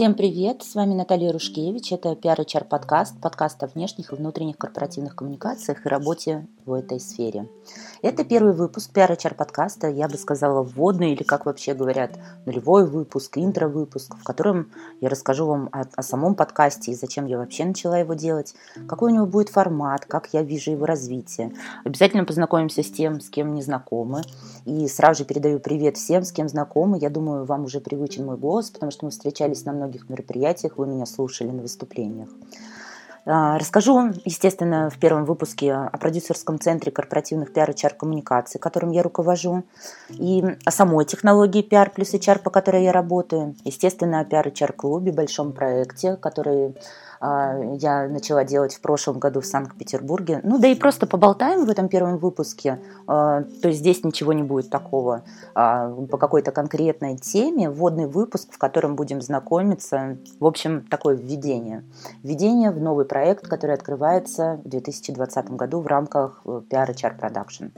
Всем привет, с вами Наталья Рушкевич, это PR HR подкаст, подкаст о внешних и внутренних корпоративных коммуникациях и работе в этой сфере. Это первый выпуск PR HR подкаста, я бы сказала вводный или, как вообще говорят, нулевой выпуск, интро-выпуск, в котором я расскажу вам о, о самом подкасте и зачем я вообще начала его делать, какой у него будет формат, как я вижу его развитие. Обязательно познакомимся с тем, с кем не знакомы, и сразу же передаю привет всем, с кем знакомы. Я думаю, вам уже привычен мой голос, потому что мы встречались на многих мероприятиях, вы меня слушали на выступлениях. А, расскажу, естественно, в первом выпуске о продюсерском центре корпоративных пиар и HR коммуникаций, которым я руковожу, и о самой технологии пиар плюс HR, по которой я работаю. Естественно, о пиар HR клубе, большом проекте, который я начала делать в прошлом году в Санкт-Петербурге. Ну да и просто поболтаем в этом первом выпуске. А, то есть здесь ничего не будет такого а, по какой-то конкретной теме. Вводный выпуск, в котором будем знакомиться. В общем, такое введение. Введение в новый проект, который открывается в 2020 году в рамках PR HR Production.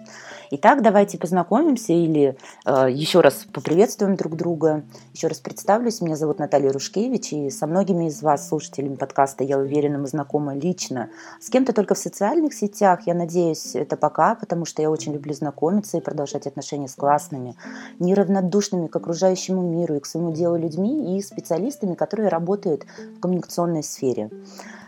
Итак, давайте познакомимся или еще раз поприветствуем друг друга. Еще раз представлюсь. Меня зовут Наталья Рушкевич, и со многими из вас, слушателями подкаста я уверена, мы знакомы лично. С кем-то только в социальных сетях, я надеюсь, это пока, потому что я очень люблю знакомиться и продолжать отношения с классными, неравнодушными к окружающему миру и к своему делу людьми и специалистами, которые работают в коммуникационной сфере.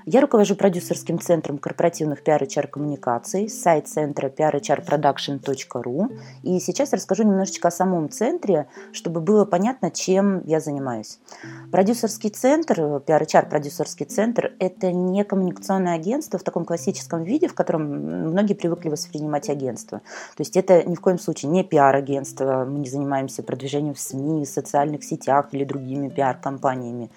Я руковожу продюсерским центром корпоративных PR-HR коммуникаций, сайт центра prhrproduction.ru. И сейчас расскажу немножечко о самом центре, чтобы было понятно, чем я занимаюсь. Продюсерский центр, PR-HR продюсерский центр – это не коммуникационное агентство в таком классическом виде, в котором многие привыкли воспринимать агентство. То есть это ни в коем случае не пиар-агентство, мы не занимаемся продвижением в СМИ, социальных сетях или другими пиар-компаниями.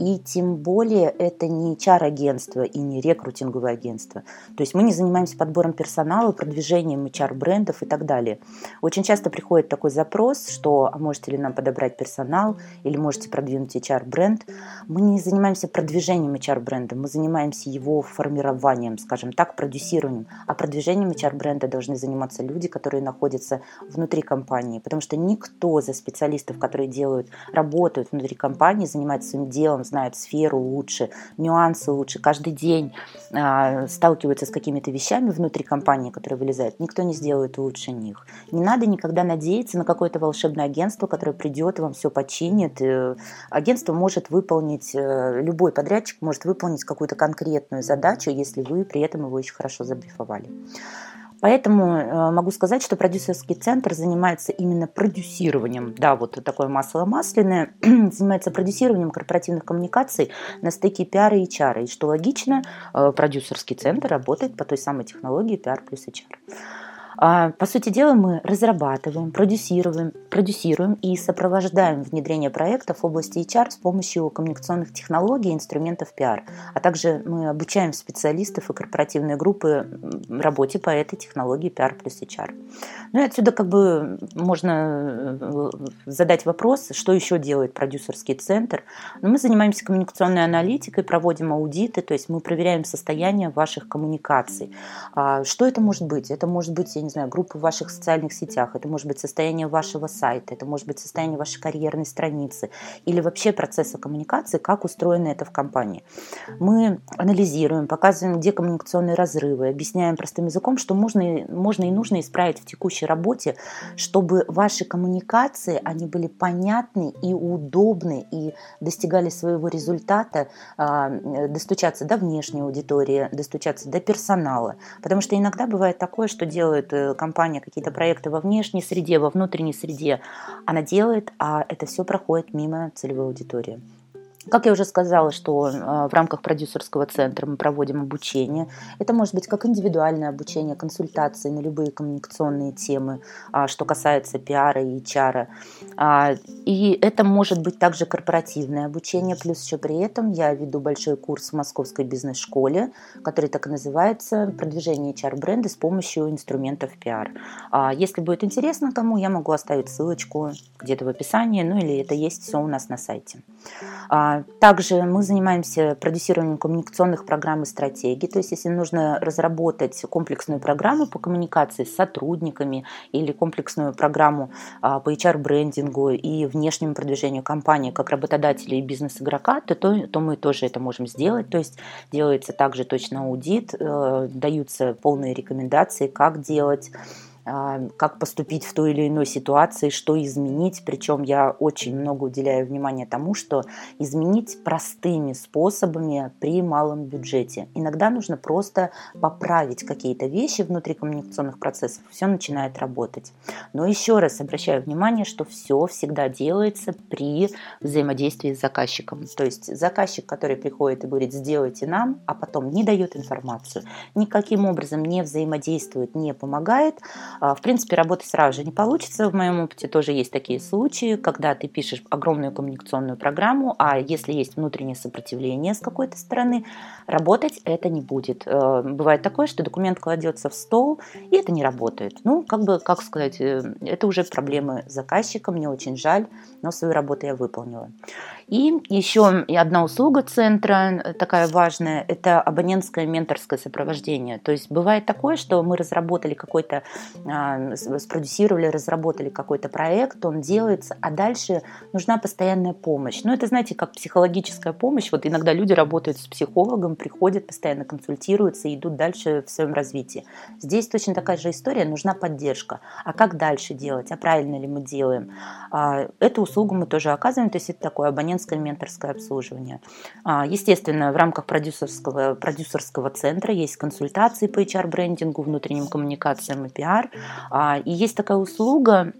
И тем более это не HR-агентство, агентство и не рекрутинговое агентство. То есть мы не занимаемся подбором персонала, продвижением HR-брендов и так далее. Очень часто приходит такой запрос, что а можете ли нам подобрать персонал или можете продвинуть HR-бренд. Мы не занимаемся продвижением HR-бренда, мы занимаемся его формированием, скажем так, продюсированием. А продвижением HR-бренда должны заниматься люди, которые находятся внутри компании, потому что никто за специалистов, которые делают, работают внутри компании, занимаются своим делом, знают сферу лучше, нюансы лучше, каждый день а, сталкиваются с какими-то вещами внутри компании, которые вылезают, никто не сделает лучше них. Не надо никогда надеяться на какое-то волшебное агентство, которое придет и вам все починит. Э, агентство может выполнить, э, любой подрядчик может выполнить какую-то конкретную задачу, если вы при этом его очень хорошо забрифовали. Поэтому э, могу сказать, что продюсерский центр занимается именно продюсированием, да, вот такое масло масляное, занимается продюсированием корпоративных коммуникаций на стыке пиара и HR. И что логично, э, продюсерский центр работает по той самой технологии PR плюс HR. А, по сути дела, мы разрабатываем, продюсируем, продюсируем и сопровождаем внедрение проектов в области HR с помощью коммуникационных технологий и инструментов PR. А также мы обучаем специалистов и корпоративные группы работе по этой технологии PR плюс HR. Ну и отсюда как бы можно э, задать вопрос, что еще делает продюсерский центр. Ну, мы занимаемся коммуникационной аналитикой, проводим аудиты, то есть мы проверяем состояние ваших коммуникаций. А, что это может быть? Это может быть я не знаю, группы в ваших социальных сетях, это может быть состояние вашего сайта, это может быть состояние вашей карьерной страницы или вообще процесса коммуникации, как устроено это в компании. Мы анализируем, показываем, где коммуникационные разрывы, объясняем простым языком, что можно, можно и нужно исправить в текущей работе, чтобы ваши коммуникации, они были понятны и удобны, и достигали своего результата, а, достучаться до внешней аудитории, достучаться до персонала. Потому что иногда бывает такое, что делают Э, компания какие-то проекты во внешней среде, во внутренней среде, она делает, а это все проходит мимо целевой аудитории. Как я уже сказала, что э, в рамках продюсерского центра мы проводим обучение. Это может быть как индивидуальное обучение, консультации на любые коммуникационные темы, а, что касается пиара и HR. А, и это может быть также корпоративное обучение, плюс еще при этом я веду большой курс в Московской бизнес-школе, который так и называется «Продвижение HR-бренда с помощью инструментов пиар». А, если будет интересно кому, я могу оставить ссылочку где-то в описании, ну или это есть все у нас на сайте. А, также мы занимаемся продюсированием коммуникационных программ и стратегий. То есть, если нужно разработать комплексную программу по коммуникации с сотрудниками или комплексную программу а, по HR-брендингу и внешнему продвижению компании как работодателя и бизнес-игрока, то, то, то мы тоже это можем сделать. То есть, делается также точно аудит, э, даются полные рекомендации, как делать как поступить в той или иной ситуации, что изменить. Причем я очень много уделяю внимания тому, что изменить простыми способами при малом бюджете. Иногда нужно просто поправить какие-то вещи внутри коммуникационных процессов, все начинает работать. Но еще раз обращаю внимание, что все всегда делается при взаимодействии с заказчиком. То есть заказчик, который приходит и говорит, сделайте нам, а потом не дает информацию, никаким образом не взаимодействует, не помогает, а, в принципе, работать сразу же не получится. В моем опыте тоже есть такие случаи, когда ты пишешь огромную коммуникационную программу, а если есть внутреннее сопротивление с какой-то стороны, работать это не будет. Э, бывает такое, что документ кладется в стол, и это не работает. Ну, как бы, как сказать, э, это уже проблемы заказчика, мне очень жаль, но свою работу я выполнила. И еще одна услуга центра, э, такая важная, это абонентское менторское сопровождение. То есть бывает такое, что мы разработали какой-то, а, спродюсировали, разработали какой-то проект, он делается, а дальше нужна постоянная помощь. Ну, это, знаете, как психологическая помощь. Вот иногда люди работают с психологом, приходят, постоянно консультируются и идут дальше в своем развитии. Здесь точно такая же история, нужна поддержка. А как дальше делать? А правильно ли мы делаем? А, эту услугу мы тоже оказываем, то есть это такое абонентское менторское обслуживание. А, естественно, в рамках продюсерского, продюсерского центра есть консультации по HR-брендингу, внутренним коммуникациям и пиар. А, и есть такая услуга,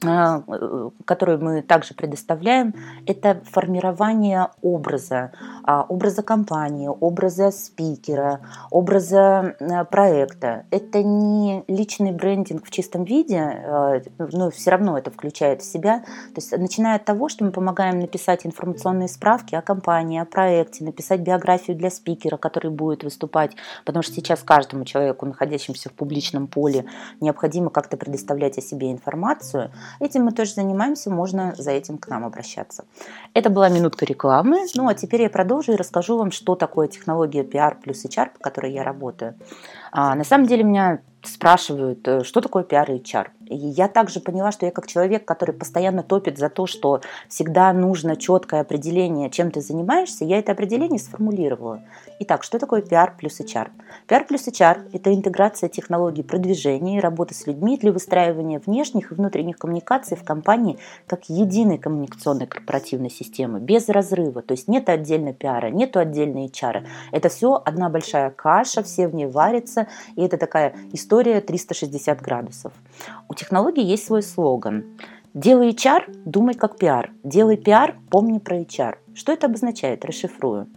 которую мы также предоставляем, это формирование образа, а, образа компании, образа спикера, образа э, проекта. Это не личный брендинг в чистом виде, а, но все равно это включает в себя. То есть начиная от того, что мы помогаем написать информационные справки о компании, о проекте, написать биографию для спикера, который будет выступать, потому что сейчас каждому человеку, находящемуся в публичном поле, необходимо как-то предоставлять о себе информацию – Этим мы тоже занимаемся, можно за этим к нам обращаться. Это была минутка рекламы. Ну а теперь я продолжу и расскажу вам, что такое технология PR плюс HR, по которой я работаю. А, на самом деле меня спрашивают, э, что такое PR и HR. И я также поняла, что я как человек, который постоянно топит за то, что всегда нужно четкое определение, чем ты занимаешься, я это определение сформулировала. Итак, что такое PR плюс HR? PR плюс HR – это интеграция технологий продвижения и работы с людьми для выстраивания внешних и внутренних коммуникаций в компании как единой коммуникационной корпоративной системы, без разрыва. То есть нет отдельно PR, нет отдельно HR. Это все одна большая каша, все в ней варятся, и это такая история 360 градусов. У технологий есть свой слоган. Делай HR, думай как пиар. Делай пиар, помни про HR. Что это обозначает? Расшифрую.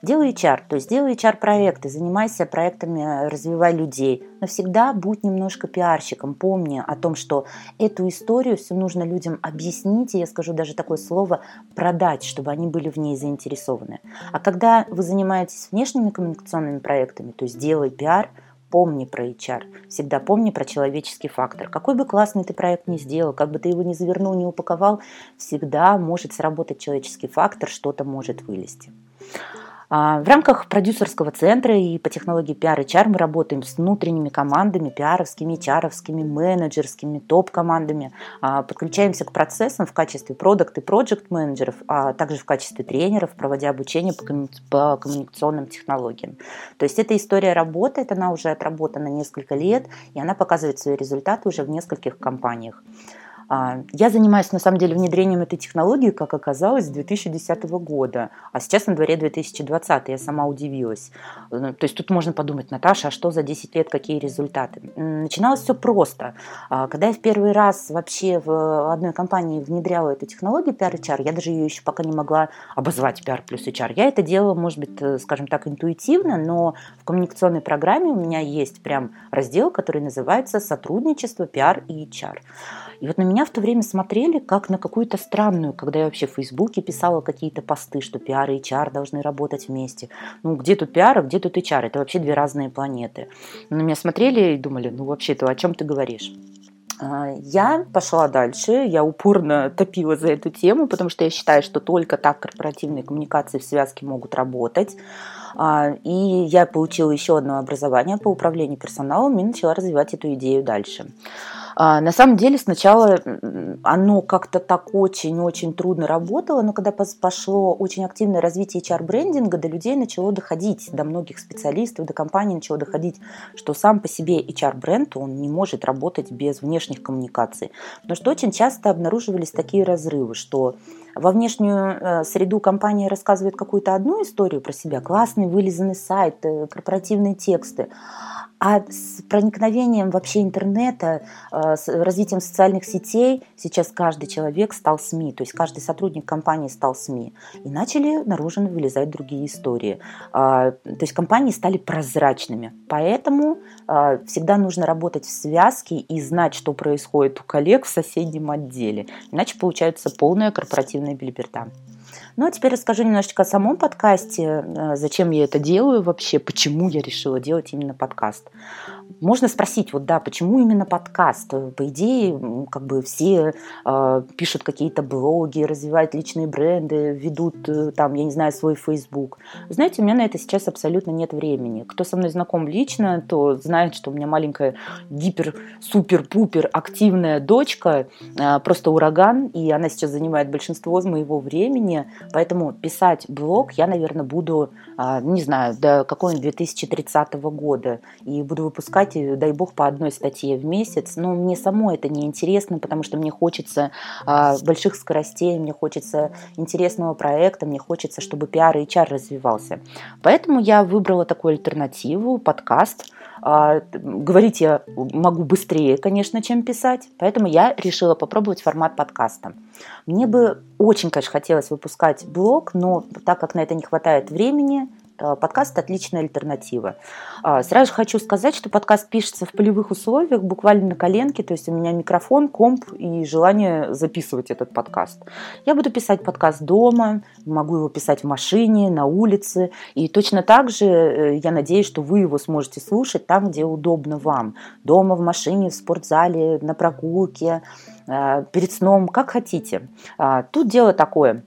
Делай HR, то есть делай HR-проекты, занимайся проектами, развивай людей, но всегда будь немножко пиарщиком, помни о том, что эту историю все нужно людям объяснить, и я скажу даже такое слово, продать, чтобы они были в ней заинтересованы. А когда вы занимаетесь внешними коммуникационными проектами, то есть делай пиар – Помни про HR, всегда помни про человеческий фактор. Какой бы классный ты проект ни сделал, как бы ты его ни завернул, не упаковал, всегда может сработать человеческий фактор, что-то может вылезти. А, в рамках продюсерского центра и по технологии PR HR мы работаем с внутренними командами, пиаровскими, чаровскими, менеджерскими, топ-командами. А, подключаемся к процессам в качестве продукт и проект менеджеров, а также в качестве тренеров, проводя обучение по коммуникационным технологиям. То есть эта история работает, она уже отработана несколько лет, и она показывает свои результаты уже в нескольких компаниях. А, я занимаюсь, на самом деле, внедрением этой технологии, как оказалось, с 2010 года, а сейчас на дворе 2020, я сама удивилась. Ну, то есть тут можно подумать, Наташа, а что за 10 лет, какие результаты? Начиналось все просто. А, когда я в первый раз вообще в одной компании внедряла эту технологию PR-HR, я даже ее еще пока не могла обозвать PR плюс HR. Я это делала, может быть, э, скажем так, интуитивно, но в коммуникационной программе у меня есть прям раздел, который называется «Сотрудничество PR и HR». И вот на меня в то время смотрели как на какую-то странную, когда я вообще в Фейсбуке писала какие-то посты, что пиар и HR должны работать вместе. Ну, где тут пиар, а где тут HR? Это вообще две разные планеты. На меня смотрели и думали, ну, вообще-то, о чем ты говоришь? А, я пошла дальше, я упорно топила за эту тему, потому что я считаю, что только так корпоративные коммуникации в связке могут работать. А, и я получила еще одно образование по управлению персоналом и начала развивать эту идею дальше. А, на самом деле сначала оно как-то так очень-очень трудно работало, но когда пошло очень активное развитие HR-брендинга, до людей начало доходить, до многих специалистов, до компаний начало доходить, что сам по себе HR-бренд, он не может работать без внешних коммуникаций. Потому что очень часто обнаруживались такие разрывы, что во внешнюю э, среду компания рассказывает какую-то одну историю про себя, классный вылизанный сайт, э, корпоративные тексты, а с проникновением вообще интернета, э, с развитием социальных сетей сейчас каждый человек стал СМИ, то есть каждый сотрудник компании стал СМИ. И начали наружу вылезать другие истории. А, то есть компании стали прозрачными. Поэтому а, всегда нужно работать в связке и знать, что происходит у коллег в соседнем отделе. Иначе получается полная корпоративная билиберда. Ну, а теперь расскажу немножечко о самом подкасте, э, зачем я это делаю вообще, почему я решила делать именно подкаст. Можно спросить, вот да, почему именно подкаст? По идее, как бы все э, пишут какие-то блоги, развивают личные бренды, ведут э, там, я не знаю, свой Facebook. Знаете, у меня на это сейчас абсолютно нет времени. Кто со мной знаком лично, то знает, что у меня маленькая гипер-супер-пупер активная дочка, э, просто ураган, и она сейчас занимает большинство моего времени, поэтому писать блог я, наверное, буду, э, не знаю, до какого-нибудь 2030 года, и буду выпускать выпускать, дай бог, по одной статье в месяц. Но мне само это не интересно, потому что мне хочется а, больших скоростей, мне хочется интересного проекта, мне хочется, чтобы пиар и HR развивался. Поэтому я выбрала такую альтернативу, подкаст. А, говорить я могу быстрее, конечно, чем писать, поэтому я решила попробовать формат подкаста. Мне бы очень, конечно, хотелось выпускать блог, но так как на это не хватает времени, подкаст – отличная альтернатива. А, сразу хочу сказать, что подкаст пишется в полевых условиях, буквально на коленке, то есть у меня микрофон, комп и желание записывать этот подкаст. Я буду писать подкаст дома, могу его писать в машине, на улице, и точно так же э, я надеюсь, что вы его сможете слушать там, где удобно вам. Дома, в машине, в спортзале, на прогулке, э, перед сном, как хотите. А, тут дело такое,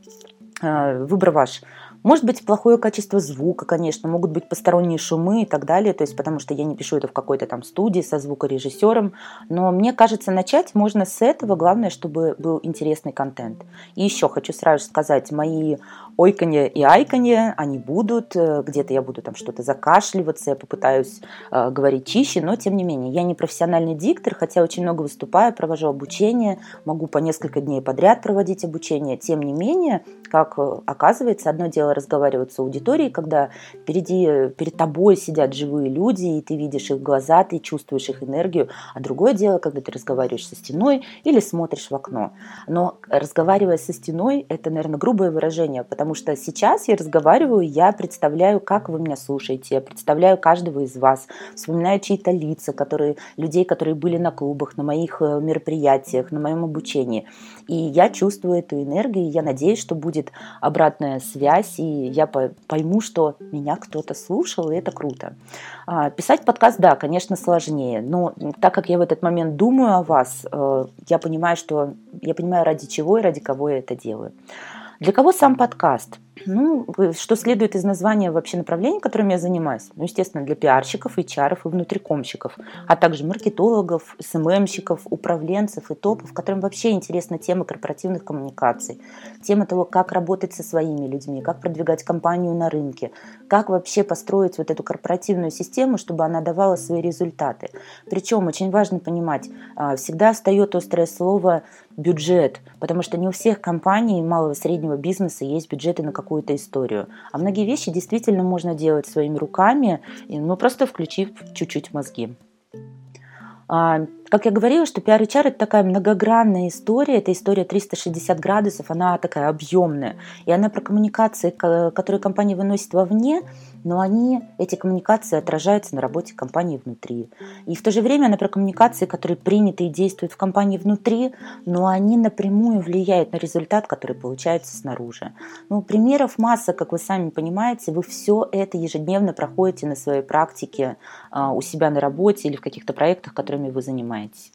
выбор ваш – может быть, плохое качество звука, конечно, могут быть посторонние шумы и так далее, то есть потому что я не пишу это в какой-то там студии со звукорежиссером, но мне кажется, начать можно с этого, главное, чтобы был интересный контент. И еще хочу сразу сказать, мои ойканье и айканье, они будут, э, где-то я буду там что-то закашливаться, я попытаюсь э, говорить чище, но тем не менее, я не профессиональный диктор, хотя очень много выступаю, провожу обучение, могу по несколько дней подряд проводить обучение, тем не менее, как э, оказывается, одно дело разговаривать с аудиторией, когда впереди, перед тобой сидят живые люди, и ты видишь их глаза, ты чувствуешь их энергию, а другое дело, когда ты разговариваешь со стеной или смотришь в окно. Но разговаривая со стеной, это, наверное, грубое выражение, потому потому что сейчас я разговариваю, я представляю, как вы меня слушаете, я представляю каждого из вас, вспоминаю чьи-то лица, которые, людей, которые были на клубах, на моих э, мероприятиях, на моем обучении. И я чувствую эту энергию, и я надеюсь, что будет обратная связь, и я пойму, что меня кто-то слушал, и это круто. А, писать подкаст, да, конечно, сложнее, но так как я в этот момент думаю о вас, э, я понимаю, что я понимаю, ради чего и ради кого я это делаю. Для кого сам подкаст? Ну, что следует из названия вообще направления, которым я занимаюсь? Ну, естественно, для пиарщиков, HR и внутрикомщиков, а также маркетологов, СММщиков, управленцев и топов, которым вообще интересна тема корпоративных коммуникаций, тема того, как работать со своими людьми, как продвигать компанию на рынке, как вообще построить вот эту корпоративную систему, чтобы она давала свои результаты. Причем очень важно понимать, а, всегда остается острое слово бюджет, потому что не у всех компаний малого и среднего бизнеса есть бюджеты на какую-то историю. А многие вещи действительно можно делать своими руками, ну просто включив чуть-чуть мозги. Как я говорила, что пиар HR это такая многогранная история, это история 360 градусов, она такая объемная, и она про коммуникации, которые компания выносит вовне, но они, эти коммуникации отражаются на работе компании внутри. И в то же время она про коммуникации, которые приняты и действуют в компании внутри, но они напрямую влияют на результат, который получается снаружи. Ну, примеров масса, как вы сами понимаете, вы все это ежедневно проходите на своей практике а, у себя на работе или в каких-то проектах, которыми вы занимаетесь занимаетесь.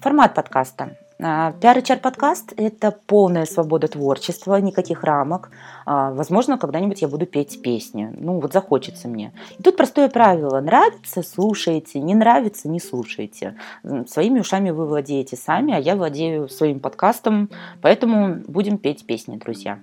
Формат подкаста. А, Пиар-HR подкаст – это полная свобода творчества, никаких рамок. А, возможно, когда-нибудь я буду петь песни. Ну, вот захочется мне. И тут простое правило. Нравится – слушайте, не нравится – не слушайте. Своими ушами вы владеете сами, а я владею своим подкастом, поэтому будем петь песни, друзья.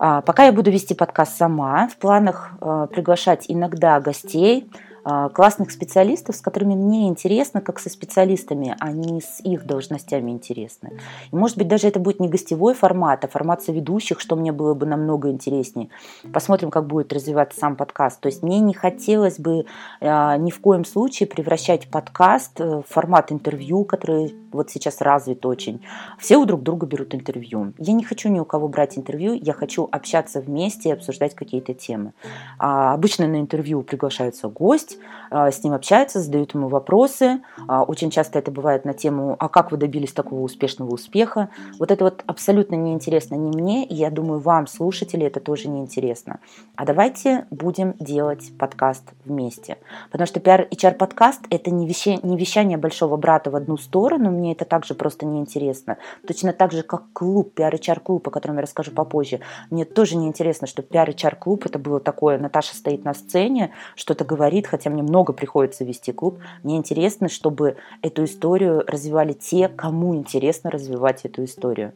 А, пока я буду вести подкаст сама, в планах приглашать иногда гостей – а, классных специалистов, с которыми мне интересно, как со специалистами, а не с их должностями интересно. И может быть даже это будет не гостевой формат, а формат соведущих, что мне было бы намного интереснее. Посмотрим, как будет развиваться сам подкаст. То есть мне не хотелось бы а, ни в коем случае превращать подкаст в формат интервью, который вот сейчас развит очень. Все у друг друга берут интервью. Я не хочу ни у кого брать интервью, я хочу общаться вместе и обсуждать какие-то темы. А обычно на интервью приглашается гость, а, с ним общаются, задают ему вопросы. А, очень часто это бывает на тему «А как вы добились такого успешного успеха?». Вот это вот абсолютно неинтересно ни мне, и я думаю, вам, слушатели, это тоже неинтересно. А давайте будем делать подкаст вместе. Потому что PR-HR-подкаст – это не, вещание, не вещание большого брата в одну сторону, мне это также просто неинтересно. Точно так же, как клуб, PR-HR-клуб, о котором я расскажу попозже. Мне тоже неинтересно, что PR-HR-клуб это было такое, Наташа стоит на сцене, что-то говорит, хотя мне много приходится вести клуб. Мне интересно, чтобы эту историю развивали те, кому интересно развивать эту историю.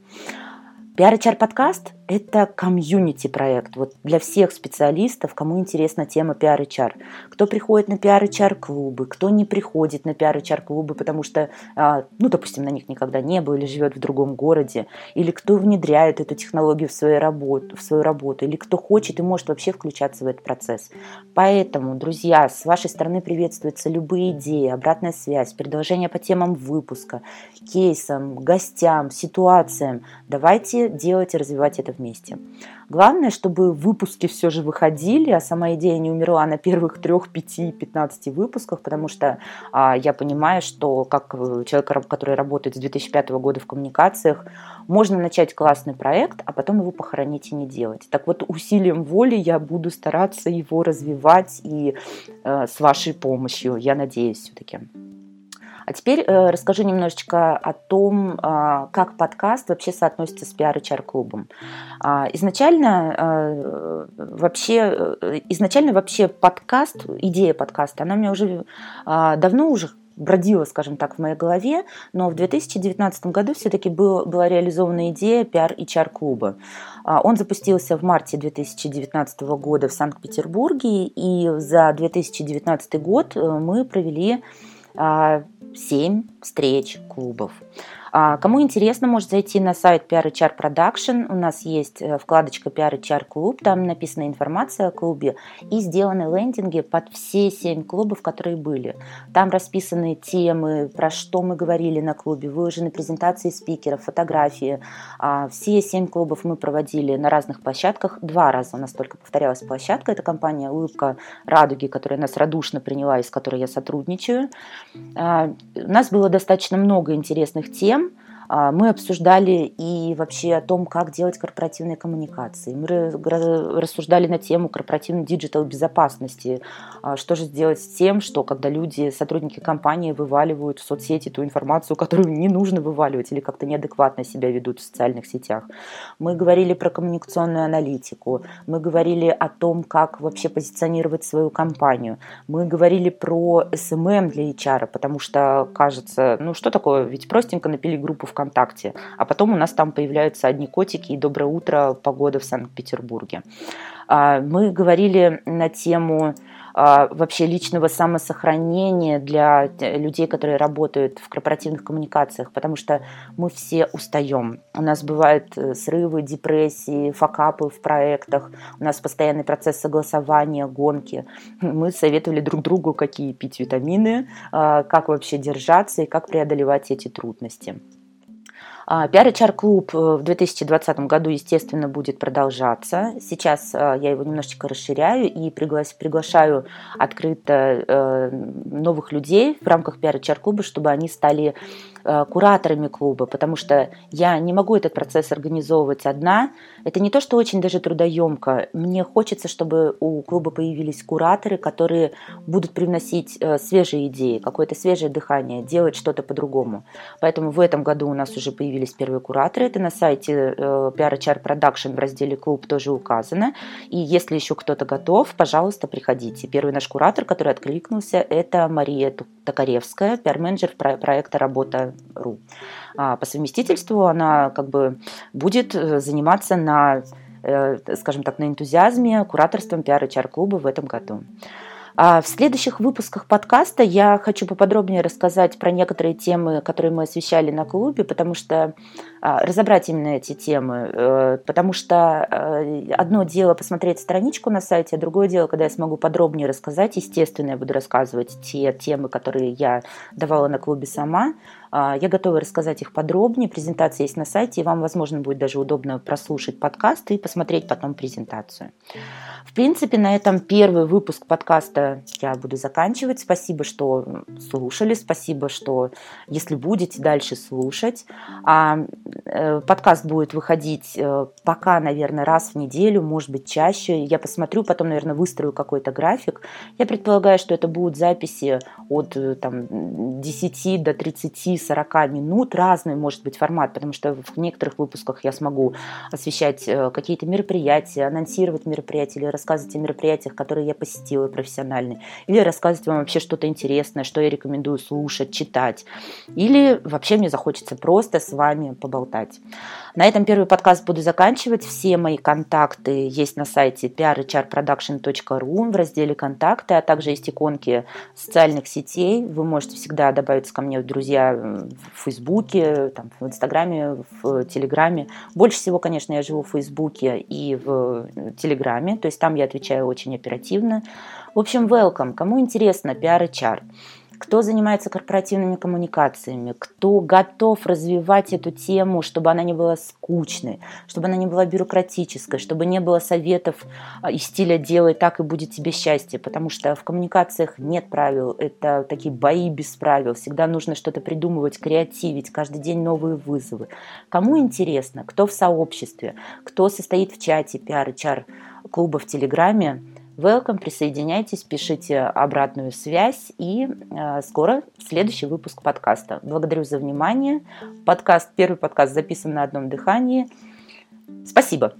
PR-HR подкаст – это комьюнити проект вот для всех специалистов, кому интересна тема PR-HR. Кто приходит на PR-HR клубы, кто не приходит на PR-HR клубы, потому что, а, ну, допустим, на них никогда не был или живет в другом городе, или кто внедряет эту технологию в свою работу, в свою работу, или кто хочет и может вообще включаться в этот процесс. Поэтому, друзья, с вашей стороны приветствуются любые идеи, обратная связь, предложения по темам выпуска, кейсам, гостям, ситуациям. Давайте делать и развивать это вместе. Главное, чтобы выпуски все же выходили, а сама идея не умерла на первых трех, пяти, пятнадцати выпусках, потому что а, я понимаю, что как э, человек, который работает с 2005 года в коммуникациях, можно начать классный проект, а потом его похоронить и не делать. Так вот, усилием воли я буду стараться его развивать и э, с вашей помощью, я надеюсь, все-таки. А теперь э, расскажу немножечко о том, э, как подкаст вообще соотносится с пиар HR клубом. Э, изначально э, вообще, э, изначально вообще подкаст, идея подкаста, она у меня уже э, давно уже бродила, скажем так, в моей голове, но в 2019 году все-таки был, была реализована идея пиар HR клуба. Он запустился в марте 2019 года в Санкт-Петербурге, и за 2019 год э, мы провели 7 встреч клубов. А, кому интересно, может зайти на сайт PR HR Production. У нас есть э, вкладочка PR HR Клуб, там написана информация о клубе и сделаны лендинги под все семь клубов, которые были. Там расписаны темы, про что мы говорили на клубе, выложены презентации спикеров, фотографии. А, все семь клубов мы проводили на разных площадках. Два раза у нас только повторялась площадка. Это компания «Улыбка Радуги», которая нас радушно приняла и с которой я сотрудничаю. А, у нас было достаточно много интересных тем, мы обсуждали и вообще о том, как делать корпоративные коммуникации. Мы рассуждали на тему корпоративной digital безопасности. А, что же сделать с тем, что когда люди, сотрудники компании вываливают в соцсети ту информацию, которую не нужно вываливать или как-то неадекватно себя ведут в социальных сетях. Мы говорили про коммуникационную аналитику. Мы говорили о том, как вообще позиционировать свою компанию. Мы говорили про SMM для HR, потому что кажется, ну что такое, ведь простенько напили группу в ВКонтакте. А потом у нас там появляются одни котики и «Доброе утро, погода в Санкт-Петербурге». А, мы говорили на тему а, вообще личного самосохранения для людей, которые работают в корпоративных коммуникациях, потому что мы все устаем. У нас бывают э, срывы, депрессии, факапы в проектах, у нас постоянный процесс согласования, гонки. Мы советовали друг другу, какие пить витамины, а, как вообще держаться и как преодолевать эти трудности. Пиар-HR-клуб в 2020 году, естественно, будет продолжаться. Сейчас я его немножечко расширяю и приглашаю открыто новых людей в рамках пиар-HR-клуба, чтобы они стали Э, кураторами клуба, потому что я не могу этот процесс организовывать одна. Это не то, что очень даже трудоемко. Мне хочется, чтобы у клуба появились кураторы, которые будут привносить э, свежие идеи, какое-то свежее дыхание, делать что-то по-другому. Поэтому в этом году у нас уже появились первые кураторы. Это на сайте PR HR Production в разделе «Клуб» тоже указано. И если еще кто-то готов, пожалуйста, приходите. Первый наш куратор, который откликнулся, это Мария Токаревская, пиар-менеджер проекта «Работа.ру». А, по совместительству она как бы будет э, заниматься на, э, скажем так, на энтузиазме кураторством пиар-HR-клуба в этом году. А в следующих выпусках подкаста я хочу поподробнее рассказать про некоторые темы, которые мы освещали на клубе, потому что а, разобрать именно эти темы, э, потому что э, одно дело посмотреть страничку на сайте, а другое дело, когда я смогу подробнее рассказать, естественно, я буду рассказывать те темы, которые я давала на клубе сама, а, я готова рассказать их подробнее. Презентация есть на сайте, и вам, возможно, будет даже удобно прослушать подкаст и посмотреть потом презентацию. В принципе, на этом первый выпуск подкаста я буду заканчивать. Спасибо, что слушали. Спасибо, что если будете дальше слушать. А, э, подкаст будет выходить э, пока, наверное, раз в неделю, может быть, чаще. Я посмотрю, потом, наверное, выстрою какой-то график. Я предполагаю, что это будут записи от э, там, 10 до 30 40 минут, разный может быть формат, потому что в некоторых выпусках я смогу освещать э, какие-то мероприятия, анонсировать мероприятия или рассказывать о мероприятиях, которые я посетила профессиональные, или рассказывать вам вообще что-то интересное, что я рекомендую слушать, читать, или вообще мне захочется просто с вами поболтать. На этом первый подкаст буду заканчивать. Все мои контакты есть на сайте prhrproduction.ru в разделе «Контакты», а также есть иконки социальных сетей. Вы можете всегда добавиться ко мне в друзья в Фейсбуке, там, в Инстаграме, в Телеграме. Больше всего, конечно, я живу в Фейсбуке и в Телеграме, то есть там я отвечаю очень оперативно. В общем, welcome. Кому интересно, пиар HR кто занимается корпоративными коммуникациями, кто готов развивать эту тему, чтобы она не была скучной, чтобы она не была бюрократической, чтобы не было советов а, из стиля «делай так и будет тебе счастье», потому что в коммуникациях нет правил, это такие бои без правил, всегда нужно что-то придумывать, креативить, каждый день новые вызовы. Кому интересно, кто в сообществе, кто состоит в чате пиар-чар клуба в Телеграме, Welcome, присоединяйтесь, пишите обратную связь и э, скоро следующий выпуск подкаста. Благодарю за внимание. Подкаст, первый подкаст записан на одном дыхании. Спасибо.